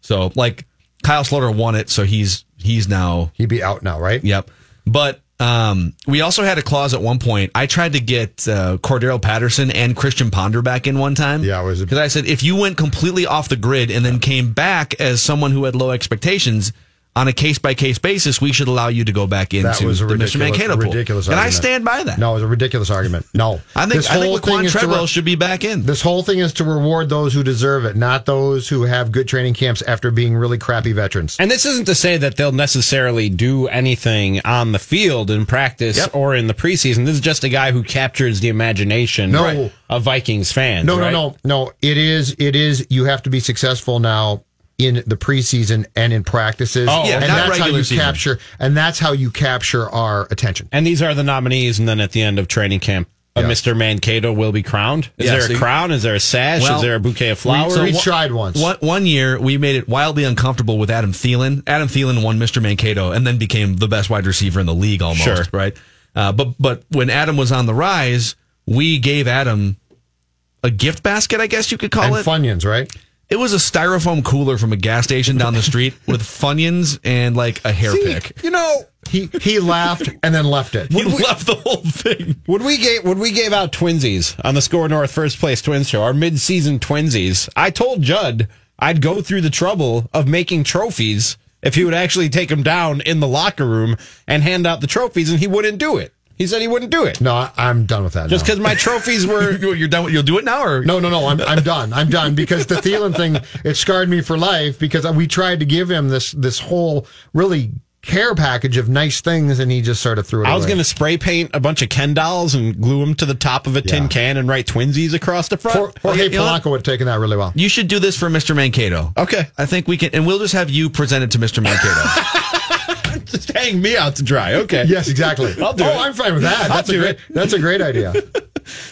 So like Kyle Sloter won it, so he's he's now He'd be out now, right? Yep. But um, we also had a clause at one point. I tried to get uh, Cordarrelle Patterson and Christian Ponder back in one time. Yeah, it was a- because I said if you went completely off the grid and then came back as someone who had low expectations on a case by case basis, we should allow you to go back into That was a the Mr. ridiculous, Mankato pool. ridiculous and I stand by that. No, it was a ridiculous argument. No, I think This I whole thing Laquan is to Treadwell re- should be back in. This whole thing is to reward those who deserve it, not those who have good training camps after being really crappy veterans. And this isn't to say that they'll necessarily do anything on the field in practice Yep. or in the preseason. This is just a guy who captures the imagination No. Right. of Vikings fans. No, right? no, no, no. It is. It is. You have to be successful now in the preseason and in practices. Oh, Yeah, and not that's how you season. capture. And that's how you capture our attention. And these are the nominees, and then at the end of training camp, a Yeah. Mr. Mankato will be crowned. Is Yeah, there so a you- crown? Is there a sash? Well, is there a bouquet of flowers? we wha- tried once. One, one year, we made it wildly uncomfortable with Adam Thielen. Adam Thielen won Mr. Mankato and then became the best wide receiver in the league almost, Sure. right? Uh, but but when Adam was on the rise, we gave Adam a gift basket, I guess you could call and it. Funyuns, right? It was a styrofoam cooler from a gas station down the street with Funyuns and like a hair pick. you know, He he laughed and then left it. He left the whole thing. when we gave when we gave out twinsies on the SKOR North First Place Twins Show, our mid season twinsies, I told Judd I'd go through the trouble of making trophies if he would actually take them down in the locker room and hand out the trophies, and he wouldn't do it. He said he wouldn't do it. No, I- I'm done with that. Just now. because my trophies were You're done. with- You'll do it now, or No, no, no. I'm I'm done. I'm done because the Thielen thing it scarred me for life because we tried to give him this this whole really care package of nice things and he just sort of threw it I was away. going to spray paint a bunch of Ken dolls and glue them to the top of a tin Yeah. can and write twinsies across the front. Jor- Jorge You know what? Polanco would have taken that really well. You should do this for Mr. Mankato. Okay. I think we can, and we'll just have you present it to Mr. Mankato. Just hang me out to dry. Okay. Yes, exactly. I'll do oh, it. I'm fine with that. I'll That's a great. it. That's a great idea.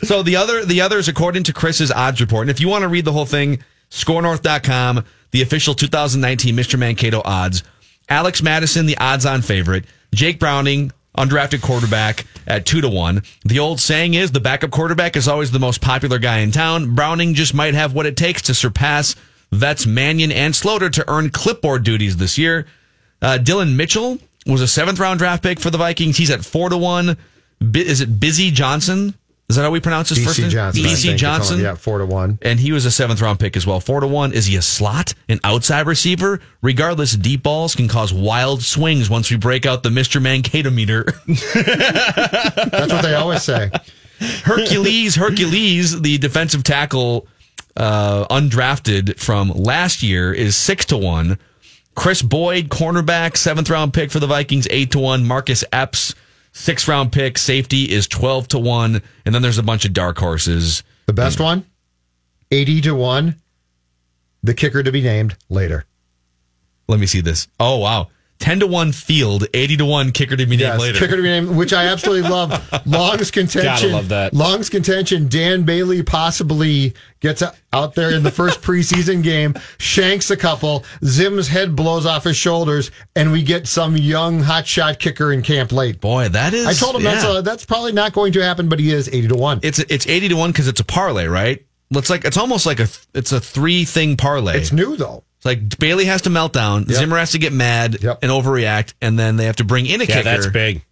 So the other the others, according to Chris's odds report, and if you want to read the whole thing, skornorth.com, the official 2019 Mr. Mankato odds. Alex Mattison, the odds on favorite. Jake Browning, undrafted quarterback at two to one. The old saying is the backup quarterback is always the most popular guy in town. Browning just might have what it takes to surpass vets Mannion and Sloter to earn clipboard duties this year. Uh, Dillon Mitchell was a seventh round draft pick for the Vikings. He's at four to one. Is it Busy Johnson? Is that how we pronounce his first BC name? Johnson. BC they call him- Johnson. Yeah, four to one. And he was a seventh round pick as well. Four to one. Is he a slot? An outside receiver? Regardless, deep balls can cause wild swings once we break out the Mr. Mankato meter. That's what they always say. Hercules, Hercules, the defensive tackle, uh, undrafted from last year, is six to one. Kris Boyd, cornerback, seventh round pick for the Vikings, eight to one. Marcus Epps, sixth round pick, safety is twelve to one. And then there's a bunch of dark horses. The best one, eighty to one. The kicker to be named later. Let me see this. Oh wow. 10 to 1 field, 80 to 1 kicker to be named Yes, later. kicker to be named, which I absolutely love. Long's contention. Gotta love that. Long's contention. Dan Bailey possibly gets out there in the first preseason game, shanks a couple. Zim's head blows off his shoulders, and we get some young hotshot kicker in camp late. Boy, that is I told him that's a, that's probably not going to happen, but he is eighty to one. it's it's 80 to 1 cuz it's a parlay, right? It's like it's almost like a it's a three thing parlay. It's new though. It's like Bailey has to melt down, Yep. Zimmer has to get mad Yep. and overreact, and then they have to bring in a Yeah, kicker. that's big.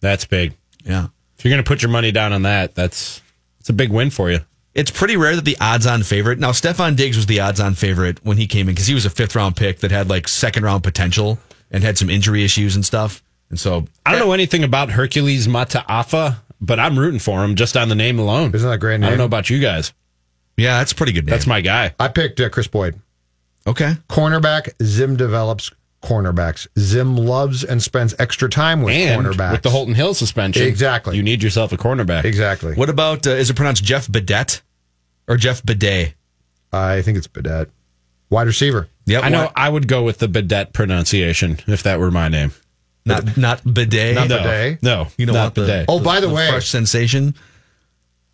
That's big. Yeah. If you're going to put your money down on that, that's it's a big win for you. It's pretty rare that the odds on favorite. Now, Stefon Diggs was the odds on favorite when he came in because he was a fifth round pick that had like second round potential and had some injury issues and stuff. And so I don't know anything about Hercules Mataafa, but I'm rooting for him just on the name alone. Isn't that a great I don't know about you guys. yeah, that's a pretty good. Name. That's my guy. I picked uh, Kris Boyd. Okay. Cornerback. Zim develops cornerbacks. Zim loves and spends extra time with And cornerbacks. with the Holton Hill suspension, Exactly. you need yourself a cornerback. exactly. What about uh, is it pronounced Jeff Bidet or Jeff Bidet? I think it's Bidet. Wide receiver. Yeah, I know I would go with the bidet pronunciation if that were my name. Not not bidet. Not no, bidet. No, You know not not want the. Oh, by the way- fresh sensation.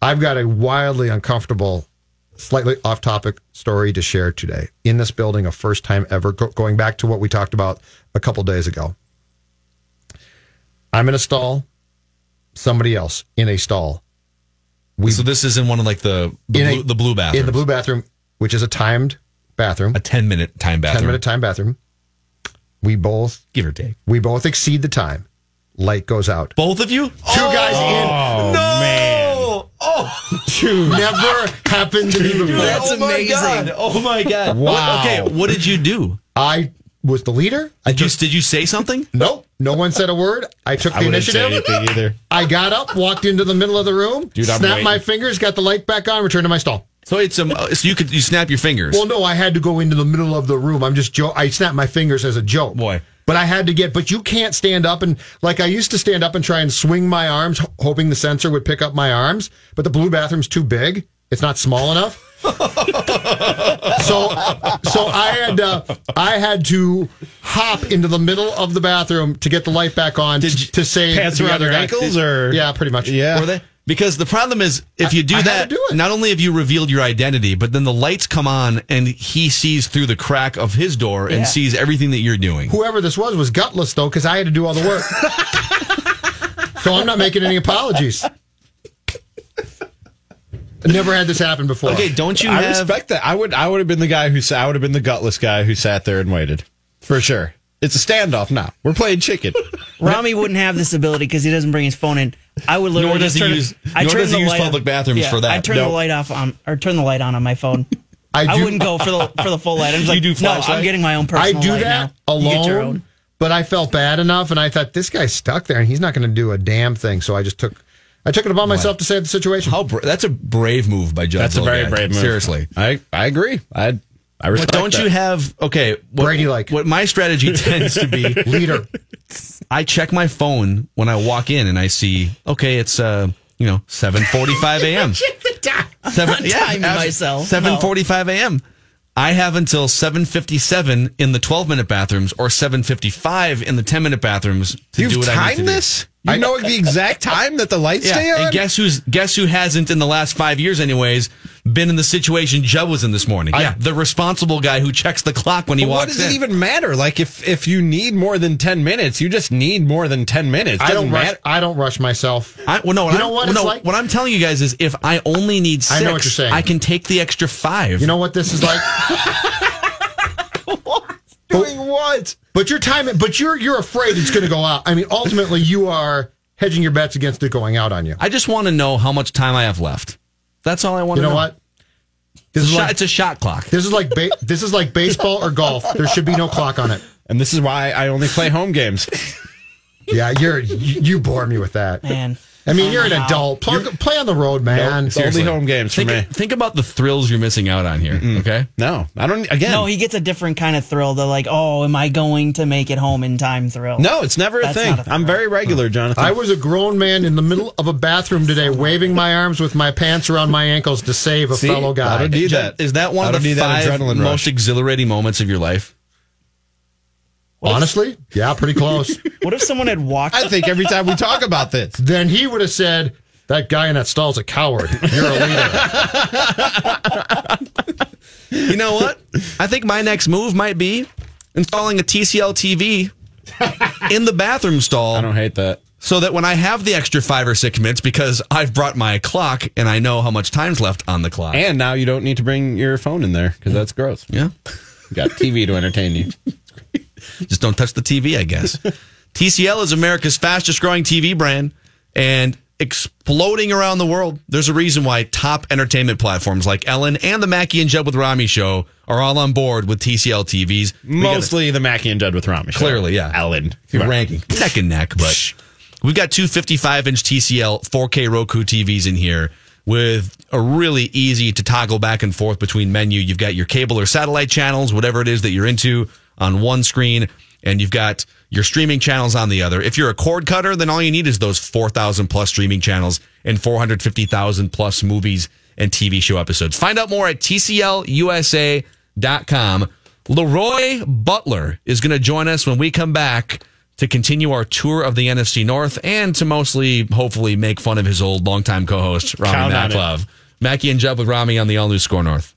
I've got a wildly uncomfortable, slightly off topic story to share today. In this building, a first time ever, go- going back to what we talked about a couple days ago. I'm in a stall, somebody else in a stall. We so this is in one of like the the, in a- blue, the blue bathroom. In the blue bathroom, which is a timed bathroom, a ten minute time bathroom. 10 minute time bathroom. We both give or take. we both exceed the time. Light goes out. Both of you? Two guys Oh, no! man. Oh, in. Never happened to me before. That's oh amazing. God. Oh my god! Wow. What- okay, what did you do? I was the leader. I Did you did you say something? nope. No one said a word. I took the wouldn't say initiative. anything either. I got up, walked into the middle of the room, Dude, I'm snapped my fingers, got the light back on, returned to my stall. So it's um, so you could you snap your fingers. Well, no, I had to go into the middle of the room. I'm just joke. I snapped my fingers as a joke. Boy. But I had to get, but you can't stand up and, like, I used to stand up and try and swing my arms, hoping the sensor would pick up my arms, but the blue bathroom's too big. It's not small enough. so, so I had, to, I had to hop into the middle of the bathroom to get the light back on Did t- you- to save Pants the around other your guy. ankles, or Yeah, pretty much. Yeah. Were they? Because the problem is, if you do I had to that, do not only have you revealed your identity, but then the lights come on and he sees through the crack of his door and Yeah. sees everything that you're doing. Whoever this was was gutless though, because I had to do all the work. so I'm not making any apologies. I never had this happen before. Okay, don't you I have? respect that. I would. I would have been the guy who. I would have been the gutless guy who sat there and waited for sure. It's a standoff now. We're playing chicken. Rami wouldn't have this ability because he doesn't bring his phone in. I would literally Nor does just he use- I nor turn does he the use public bathrooms for that. I turn the light off on or turn the light on on my phone. I, I, wouldn't go for the for the full light. I'm just like, do no. I'm getting my own personal. I do light that now. You alone, but I felt bad enough, and I thought this guy's stuck there, and he's not going to do a damn thing. So I just took, I took it upon myself to save the situation. How bra- that's a brave move by Judge. That's a very brave move. Seriously. I. I agree. I. I But respect. don't that. you have okay? What, Brady like. what my strategy tends to be Leader, I check my phone when I walk in and I see, okay, it's uh, you know, seven forty-five a.m. Seven, timing myself. Seven forty-five a.m. I have until seven fifty-seven in the twelve-minute bathrooms or seven fifty-five in the ten-minute bathrooms to You've do what I need to timed do. this. You know the exact time that the lights stay on. and guess who's guess who hasn't in the last five years, anyways, been in the situation Judd was in this morning? I- yeah, the responsible guy who checks the clock when he But what walks does in. it even matter? Like if if you need more than ten minutes, you just need more than ten minutes. I don't Doesn't rush. matter. I don't rush myself. I, well, no, You I'm, know what well, it's no, like? what I'm telling you guys is, if I only need six, I know what you're saying. I can take the extra five. You know what this is like? Doing what? But you're timing. But you're you're afraid it's going to go out. I mean, ultimately, you are hedging your bets against it going out on you. I just want to know how much time I have left. That's all I want You know know. what? This It's, is a shot, like it's a shot clock. this is like ba- this is like baseball or golf. There should be no clock on it. And this is why I only play home games. Yeah, you're you, you bore me with that. Man, I mean, you're an adult. Play, play on the road, man. It's only Seriously. home games for Think, me. think about the thrills you're missing out on here. Okay, No, I don't. Again, no, he gets a different kind of thrill. The like, oh, am I going to make it home in time? Thrill. no, it's never a That's thing. not a I'm very regular, Jonathan. I was a grown man in the middle of a bathroom today, waving my arms with my pants around my ankles to save a See? fellow I guy. don't need that. is that one I of don't the that five adrenaline most exhilarating moments of your life? Honestly, yeah, pretty close. What if someone had walked? I think every time we talk about this, then he would have said, "That guy in that stall's a coward. You're a leader." You know what? I think my next move might be installing a TCL TV in the bathroom stall. I don't hate that. so that when I have the extra five or six minutes, because I've brought my clock and I know how much time's left on the clock. And now you don't need to bring your phone in there because that's gross. yeah, You got TV to entertain you. just don't touch the TV, I guess. TCL is America's fastest growing TV brand and exploding around the world. There's a reason why top entertainment platforms like Ellen and the Mackey and Judd with Rami show are all on board with TCL TVs. We Mostly the Mackey and Judd with Rami. show. Clearly, yeah. Ellen. Ranking neck and neck, but we've got two 55 inch TCL 4K Roku TVs in here with a really easy to toggle back and forth between menu. You've got your cable or satellite channels, whatever it is that you're into on one screen, and you've got your streaming channels on the other. If you're a cord cutter, then all you need is those 4,000 plus streaming channels and 450,000 plus movies and TV show episodes. Find out more at TCLUSA.com. Leroy Butler is going to join us when we come back to continue our tour of the NFC North and to mostly, hopefully, make fun of his old longtime co host, Rami. Maklov. Mackey and Judd with Rami on the All New SKOR North.